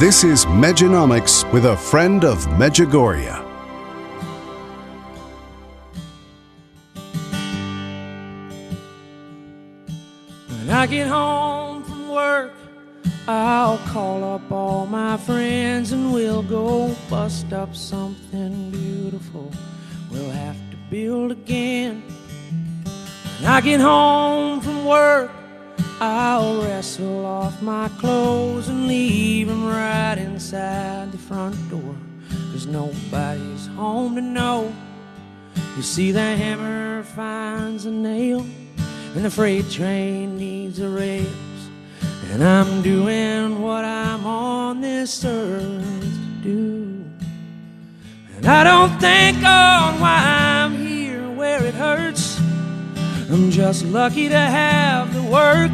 This is Mejanomics with a friend of Medjugorje. When I get home from work, I'll call up all my friends and we'll go bust up something beautiful. We'll have to build again. When I get home from work, I'll wrestle off my clothes and leave them right inside the front door. Cause nobody's home to know. You see, the hammer finds a nail, and the freight train needs the rails. And I'm doing what I'm on this earth to do. And I don't think on why I'm here where it hurts. I'm just lucky to have the work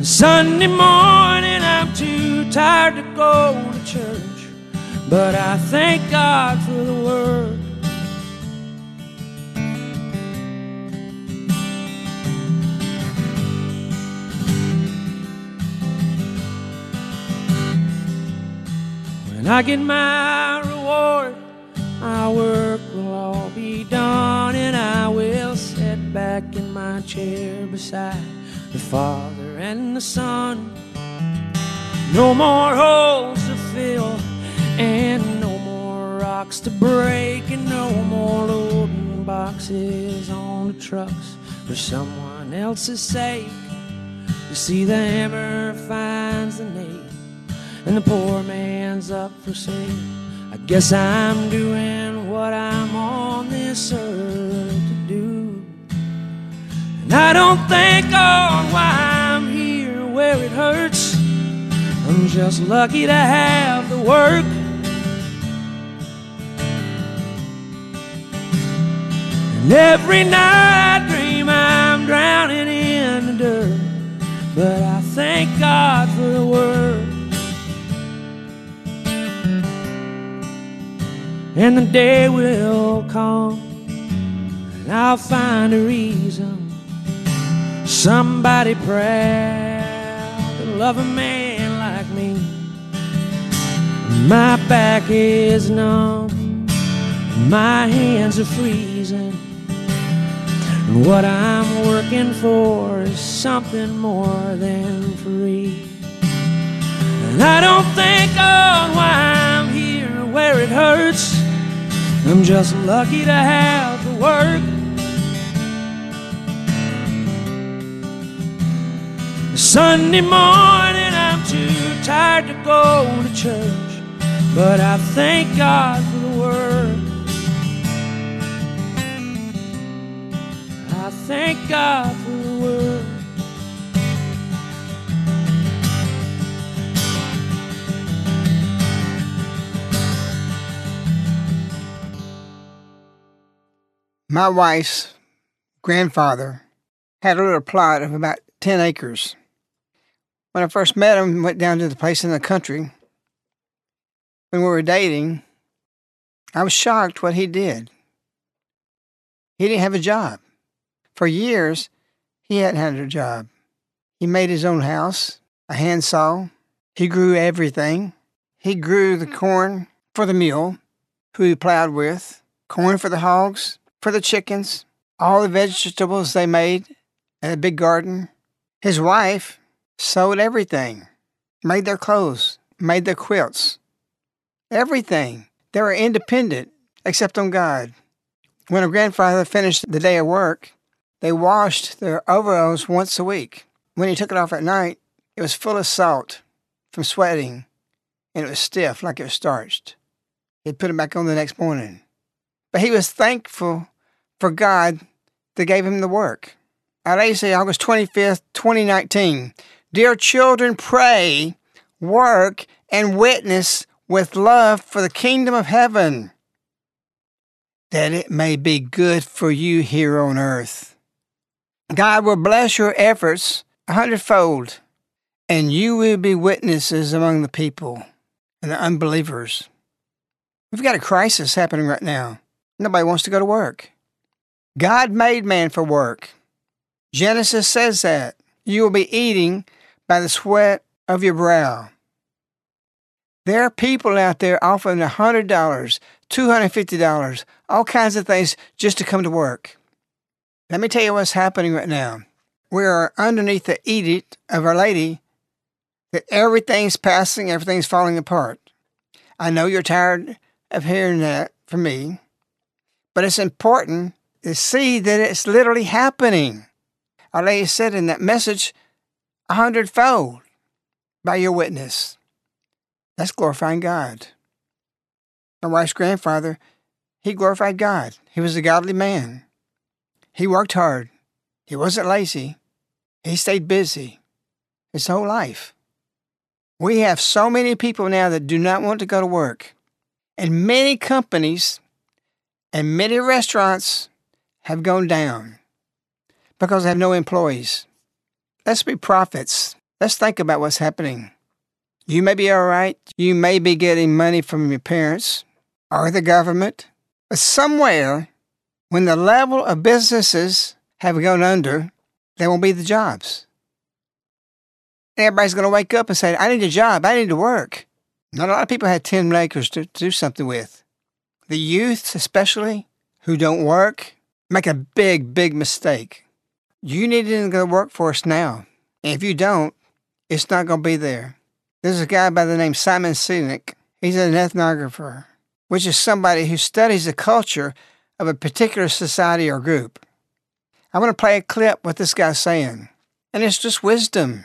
Sunday morning, I'm too tired to go to church, but I thank God for the word. When I get my reward, my work will all be done, and I will sit back in my chair beside the Father and the Son. No more holes to fill, and no more rocks to break, and no more loading boxes on the trucks for someone else's sake. You see, the hammer finds the nail, and the poor man's up for sale. I guess I'm doing what I'm on this earth. And I don't think on why I'm here where it hurts. I'm just lucky to have the work. And every night I dream I'm drowning in the dirt. But I thank God for the word. And the day will come and I'll find a reason. Somebody proud to love a man like me. My back is numb, my hands are freezing. And what I'm working for is something more than free. And I don't think on why I'm here where it hurts. I'm just lucky to have the work. Sunday morning, I'm too tired to go to church, but I thank God for the word. I thank God for the word. My wife's grandfather had a little plot of about 10 acres. When I first met him, went down to the place in the country. When we were dating, I was shocked what he did. He didn't have a job. For years, he hadn't had a job. He made his own house, a handsaw. He grew everything. He grew the corn for the mule, who he plowed with, corn for the hogs, for the chickens, all the vegetables they made in a big garden. His wife sewed everything, made their clothes, made their quilts, everything. They were independent except on God. When her grandfather finished the day of work, they washed their overalls once a week. When he took it off at night, it was full of salt from sweating, and it was stiff like it was starched. He'd put it back on the next morning. But he was thankful for God that gave him the work. Our say August 25th, 2019. Dear children, pray, work, and witness with love for the kingdom of heaven, that it may be good for you here on earth. God will bless your efforts a hundredfold, and you will be witnesses among the people and the unbelievers. We've got a crisis happening right now. Nobody wants to go to work. God made man for work. Genesis says that. You will be eating by the sweat of your brow. There are people out there offering $100, $250, all kinds of things just to come to work. Let me tell you what's happening right now. We are underneath the edict of Our Lady that everything's passing, everything's falling apart. I know you're tired of hearing that from me, but it's important to see that it's literally happening. Our Lady said in that message, a hundredfold by your witness. That's glorifying God. My wife's grandfather, he glorified God. He was a godly man. He worked hard. He wasn't lazy. He stayed busy his whole life. We have so many people now that do not want to go to work. And many companies and many restaurants have gone down because they have no employees. Let's be prophets. Let's think about what's happening. You may be all right. You may be getting money from your parents or the government. But somewhere, when the level of businesses have gone under, there won't be the jobs. Everybody's going to wake up and say, I need a job. I need to work. Not a lot of people had 10 acres to, to do something with. The youth, especially, who don't work, make a big, big mistake. You need it in the workforce now. And if you don't, it's not going to be there. There's a guy by the name Simon Sinek. He's an ethnographer, which is somebody who studies the culture of a particular society or group. I want to play a clip what this guy's saying. And it's just wisdom.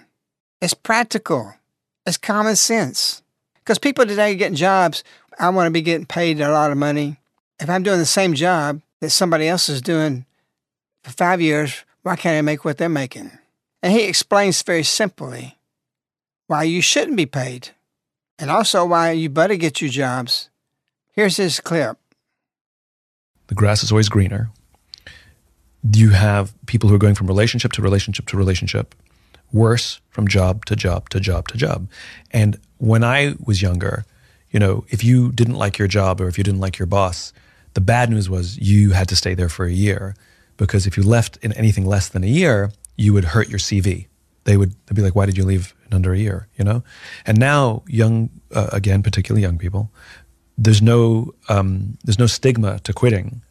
It's practical. It's common sense. Because people today are getting jobs, I want to be getting paid a lot of money. If I'm doing the same job that somebody else is doing for five years, why can't I make what they're making? And he explains very simply why you shouldn't be paid and also why you better get your jobs. Here's his clip. The grass is always greener. You have people who are going from relationship to relationship to relationship, worse from job to job to job to job. And when I was younger, you know, if you didn't like your job or if you didn't like your boss, The bad news was you had to stay there for a year because if you left in anything less than a year, you would hurt your CV. They would be like, "Why did you leave in under a year?" You know. And now, young uh, again, particularly young people, there's no um, there's no stigma to quitting,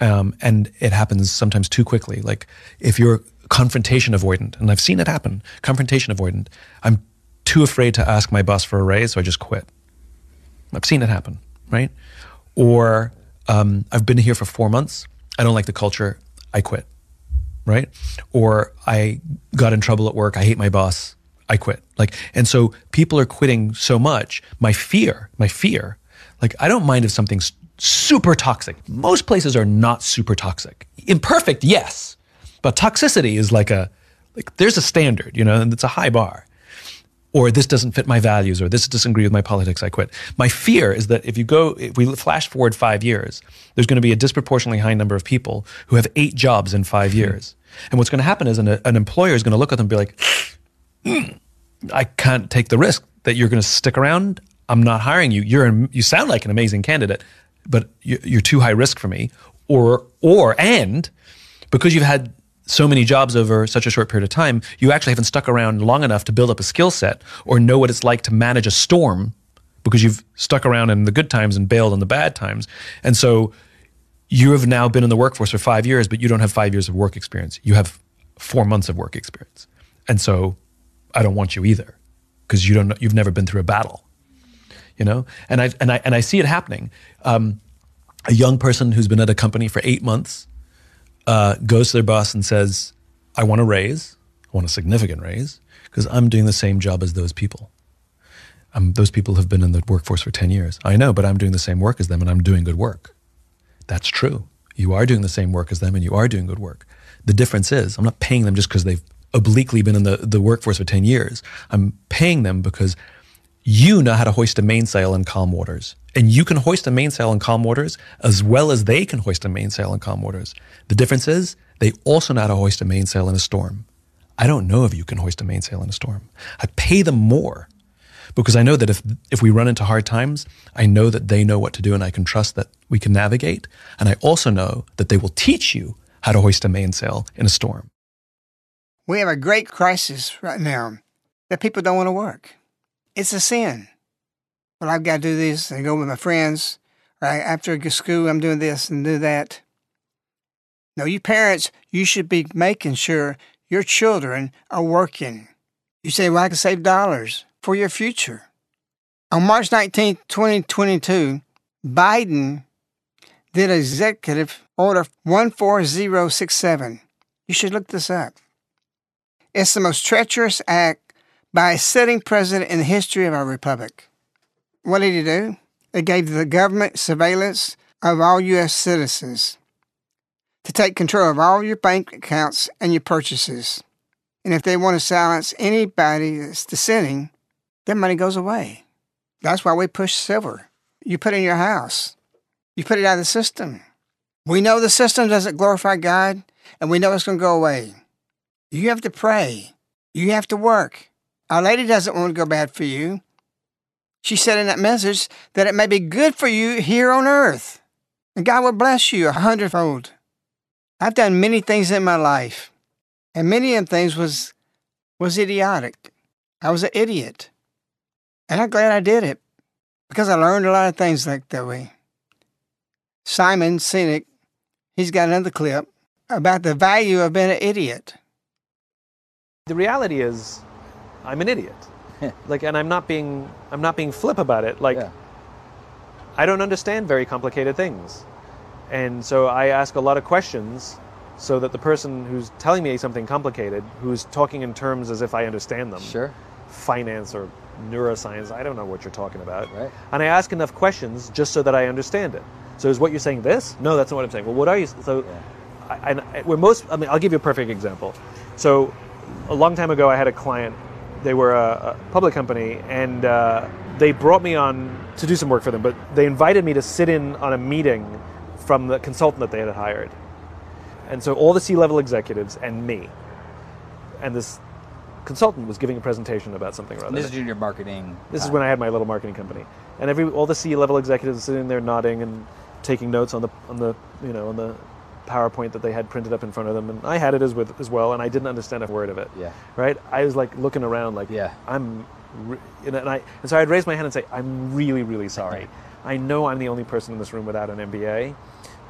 um, and it happens sometimes too quickly. Like if you're confrontation avoidant, and I've seen it happen, confrontation avoidant. I'm too afraid to ask my boss for a raise, so I just quit. I've seen it happen, right? Or um, I've been here for four months. I don't like the culture. I quit, right? Or I got in trouble at work. I hate my boss. I quit. Like, and so people are quitting so much. My fear, my fear, like I don't mind if something's super toxic. Most places are not super toxic. Imperfect, yes, but toxicity is like a like there's a standard, you know, and it's a high bar or this doesn't fit my values, or this doesn't agree with my politics, I quit. My fear is that if you go, if we flash forward five years, there's going to be a disproportionately high number of people who have eight jobs in five hmm. years. And what's going to happen is an, an employer is going to look at them and be like, mm, I can't take the risk that you're going to stick around. I'm not hiring you. You're, you sound like an amazing candidate, but you're too high risk for me. Or, or, and because you've had so many jobs over such a short period of time, you actually haven't stuck around long enough to build up a skill set or know what it's like to manage a storm because you've stuck around in the good times and bailed in the bad times. And so you have now been in the workforce for five years, but you don't have five years of work experience. You have four months of work experience. And so I don't want you either because you don't, you've never been through a battle, you know? And I, and I, and I see it happening. Um, a young person who's been at a company for eight months uh, goes to their boss and says, I want a raise, I want a significant raise, because I'm doing the same job as those people. Those people have been in the workforce for 10 years. I know, but I'm doing the same work as them and I'm doing good work. That's true. You are doing the same work as them and you are doing good work. The difference is, I'm not paying them just because they've obliquely been in the, the workforce for 10 years. I'm paying them because you know how to hoist a mainsail in calm waters. And you can hoist a mainsail in calm waters as well as they can hoist a mainsail in calm waters. The difference is they also know how to hoist a mainsail in a storm. I don't know if you can hoist a mainsail in a storm. I pay them more because I know that if, if we run into hard times, I know that they know what to do and I can trust that we can navigate. And I also know that they will teach you how to hoist a mainsail in a storm. We have a great crisis right now that people don't want to work. It's a sin. Well, I've got to do this and go with my friends. Right after school, I'm doing this and do that. No, you parents, you should be making sure your children are working. You say, well, I can save dollars for your future. On March 19, 2022, Biden did Executive Order 14067. You should look this up. It's the most treacherous act by a sitting president in the history of our republic. What did he do? It gave the government surveillance of all U.S. citizens to take control of all your bank accounts and your purchases. And if they want to silence anybody that's dissenting, their money goes away. That's why we push silver. You put it in your house, you put it out of the system. We know the system doesn't glorify God, and we know it's going to go away. You have to pray, you have to work. Our Lady doesn't want to go bad for you. She said in that message that it may be good for you here on earth, and God will bless you a hundredfold. I've done many things in my life, and many of them things was was idiotic. I was an idiot. And I'm glad I did it because I learned a lot of things like that way. Simon Sinek, he's got another clip about the value of being an idiot. The reality is, I'm an idiot. like, and I'm not being, I'm not being flip about it. Like, yeah. I don't understand very complicated things. And so I ask a lot of questions so that the person who's telling me something complicated, who's talking in terms as if I understand them, sure. finance or neuroscience, I don't know what you're talking about. Right. And I ask enough questions just so that I understand it. So is what you're saying this? No, that's not what I'm saying. Well, what are you? So, yeah. I, I, we're most. I mean, I'll give you a perfect example. So, a long time ago, I had a client. They were a, a public company, and uh, they brought me on to do some work for them. But they invited me to sit in on a meeting from the consultant that they had hired. And so all the C-level executives and me, and this consultant was giving a presentation about something or other. This is junior marketing. This is when I had my little marketing company, and every all the C-level executives sitting there nodding and taking notes on the on the you know on the PowerPoint that they had printed up in front of them, and I had it as with as well, and I didn't understand a word of it. Yeah. Right. I was like looking around, like, Yeah. I'm, and I and so I'd raise my hand and say, I'm really, really sorry. I know I'm the only person in this room without an MBA,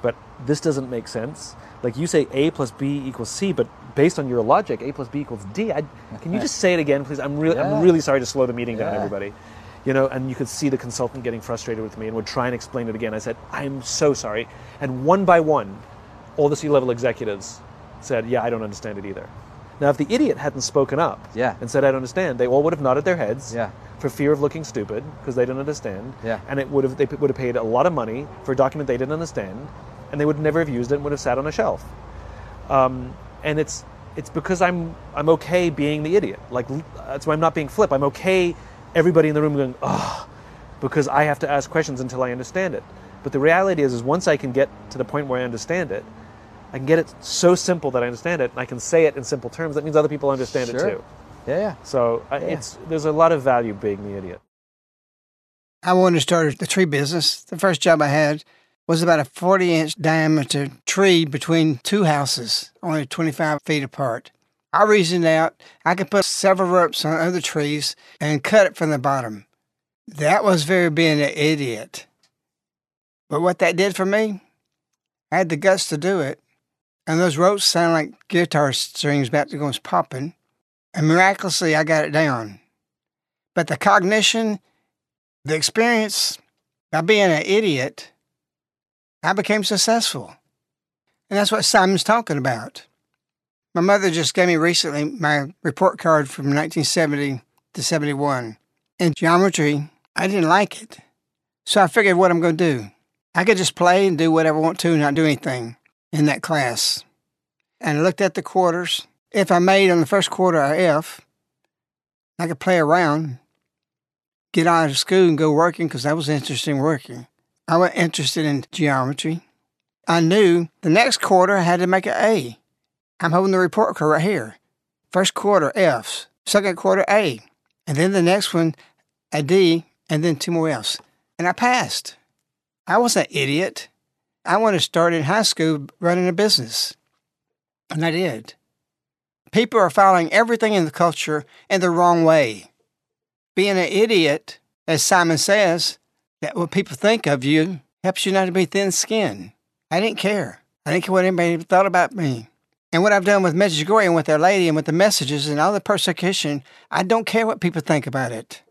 but this doesn't make sense. Like you say, A plus B equals C, but based on your logic, A plus B equals D. I, can you just say it again, please? I'm really, Yeah. I'm really sorry to slow the meeting down, everybody. You know, and you could see the consultant getting frustrated with me and would try and explain it again. I said, I'm so sorry. And one by one, all the C level executives said, Yeah, I don't understand it either. Now, if the idiot hadn't spoken up Yeah. and said, I don't understand, they all would have nodded their heads Yeah. for fear of looking stupid because they didn't understand. Yeah. And it would have, they would have paid a lot of money for a document they didn't understand, and they would never have used it and would have sat on a shelf. Um, and it's, it's because I'm, I'm okay being the idiot. Like, that's why I'm not being flip. I'm okay everybody in the room going, oh, because I have to ask questions until I understand it. But the reality is, is once I can get to the point where I understand it, I can get it so simple that I understand it, and I can say it in simple terms. That means other people understand Sure. it too. Yeah, yeah. So uh, it's there's a lot of value being the idiot. I wanted to start the tree business. The first job I had was about a 40 inch diameter tree between two houses, only 25 feet apart. I reasoned out I could put several ropes on other trees and cut it from the bottom. That was very being an idiot. But what that did for me, I had the guts to do it. And those ropes sound like guitar strings about to go popping. And miraculously, I got it down. But the cognition, the experience, by being an idiot, I became successful. And that's what Simon's talking about. My mother just gave me recently my report card from 1970 to 71. In geometry, I didn't like it. So I figured what I'm going to do. I could just play and do whatever I want to and not do anything in that class. And I looked at the quarters. If I made on the first quarter a F, I could play around, get out of school and go working because I was interested in working. I was interested in geometry. I knew the next quarter I had to make an A. I'm holding the report card right here. First quarter F's, second quarter A, and then the next one a D, and then two more F's. And I passed. I was an idiot. I wanted to start in high school running a business. And I did. People are following everything in the culture in the wrong way. Being an idiot, as Simon says, that what people think of you helps you not to be thin skinned. I didn't care. I didn't care what anybody thought about me. And what I've done with Medjugorje and with Our Lady and with the messages and all the persecution, I don't care what people think about it.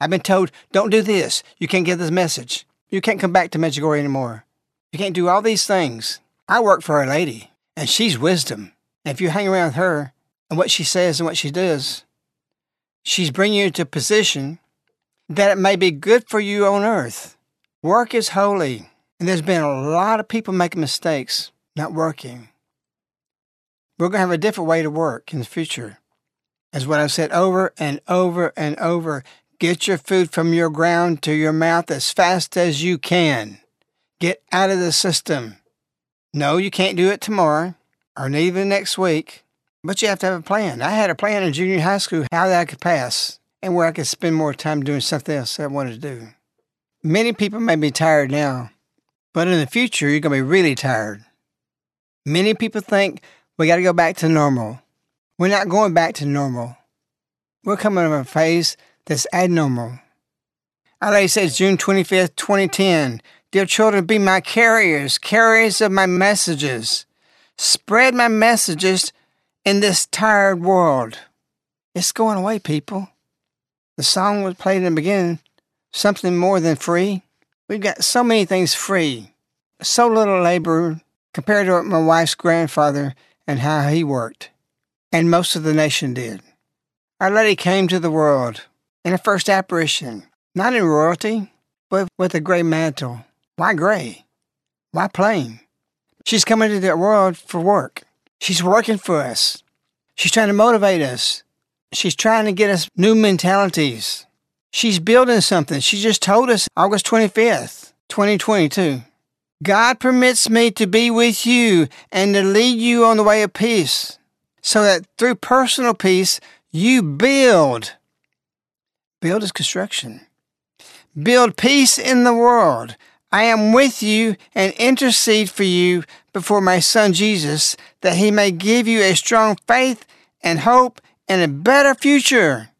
I've been told, don't do this. You can't give this message. You can't come back to Medjugorje anymore. You can't do all these things. I work for Our Lady, and she's wisdom. And if you hang around her and what she says and what she does, she's bringing you to a position that it may be good for you on earth. Work is holy, and there's been a lot of people making mistakes not working. We're going to have a different way to work in the future. As what I've said over and over and over get your food from your ground to your mouth as fast as you can. Get out of the system. No, you can't do it tomorrow or even next week, but you have to have a plan. I had a plan in junior high school how that I could pass and where I could spend more time doing something else that I wanted to do. Many people may be tired now, but in the future, you're going to be really tired. Many people think we got to go back to normal. We're not going back to normal. We're coming of a phase that's abnormal. Our Lady says June 25th, 2010, Dear children, be my carriers, carriers of my messages. Spread my messages in this tired world. It's going away, people. The song was played in the beginning, something more than free. We've got so many things free, so little labor compared to what my wife's grandfather and how he worked, and most of the nation did. Our Lady came to the world in her first apparition, not in royalty, but with a gray mantle. Why gray? Why plain? She's coming to the world for work. She's working for us. She's trying to motivate us. She's trying to get us new mentalities. She's building something. She just told us August 25th, 2022. God permits me to be with you and to lead you on the way of peace, so that through personal peace, you build. Build is construction. Build peace in the world. I am with you and intercede for you before my Son Jesus, that he may give you a strong faith and hope and a better future,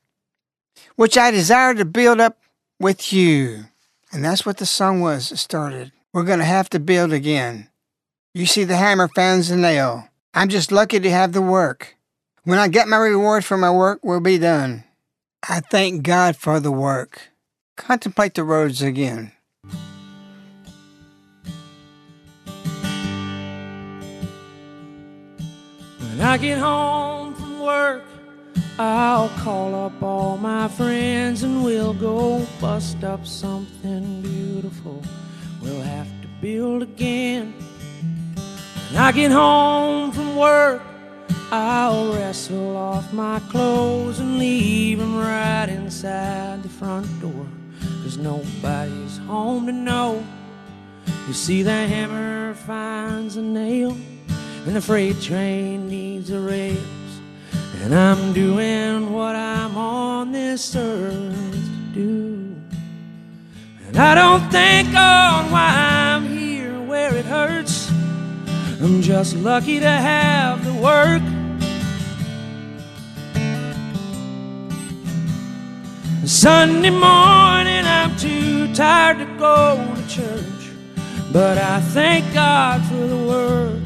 which I desire to build up with you. And that's what the song was that started. We're going to have to build again. You see, the hammer finds the nail. I'm just lucky to have the work. When I get my reward for my work, will be done. I thank God for the work. Contemplate the roads again. When I get home from work, I'll call up all my friends and we'll go bust up something beautiful. We'll have to build again. When I get home from work, I'll wrestle off my clothes and leave them right inside the front door. Cause nobody's home to know. You see, the hammer finds a nail, and the freight train needs the rails. And I'm doing what I'm on this earth to do. And I don't think on why I'm here where it hurts. I'm just lucky to have the work. Sunday morning, I'm too tired to go to church, but I thank God for the work.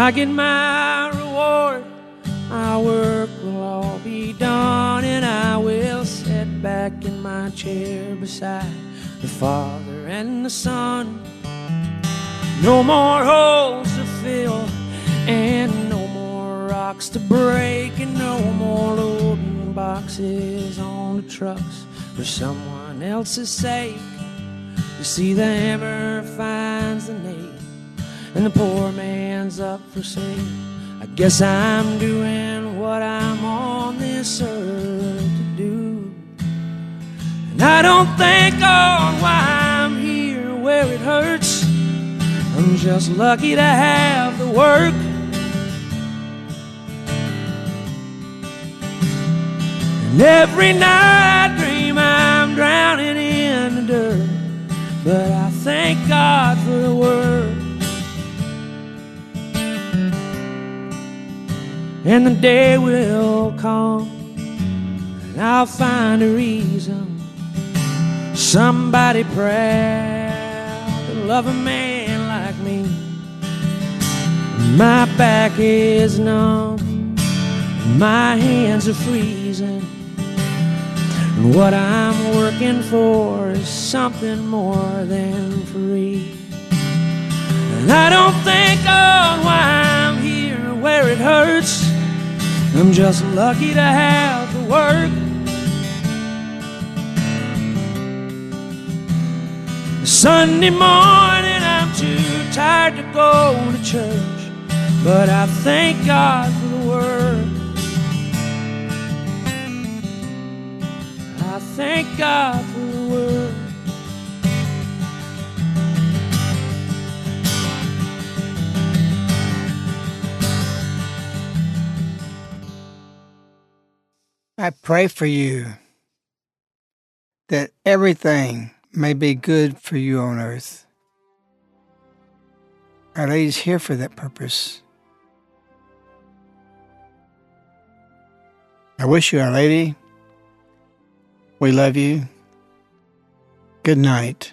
I get my reward, my work will all be done, and I will sit back in my chair beside the Father and the Son. No more holes to fill, and no more rocks to break, and no more loading boxes on the trucks for someone else's sake. You see, the hammer finds the nail and the poor man's up for sale. I guess I'm doing what I'm on this earth to do. And I don't think on why I'm here where it hurts. I'm just lucky to have the work. And every night I dream I'm drowning in the dirt. But I thank God for the work. And the day will come, and I'll find a reason. Somebody proud to love a man like me. My back is numb, my hands are freezing. And what I'm working for is something more than free. I'm just lucky to have the work. Sunday morning, I'm too tired to go to church, but I thank God for the work. I thank God for the work. I pray for you that everything may be good for you on earth. Our Lady's here for that purpose. I wish you, Our Lady. We love you. Good night.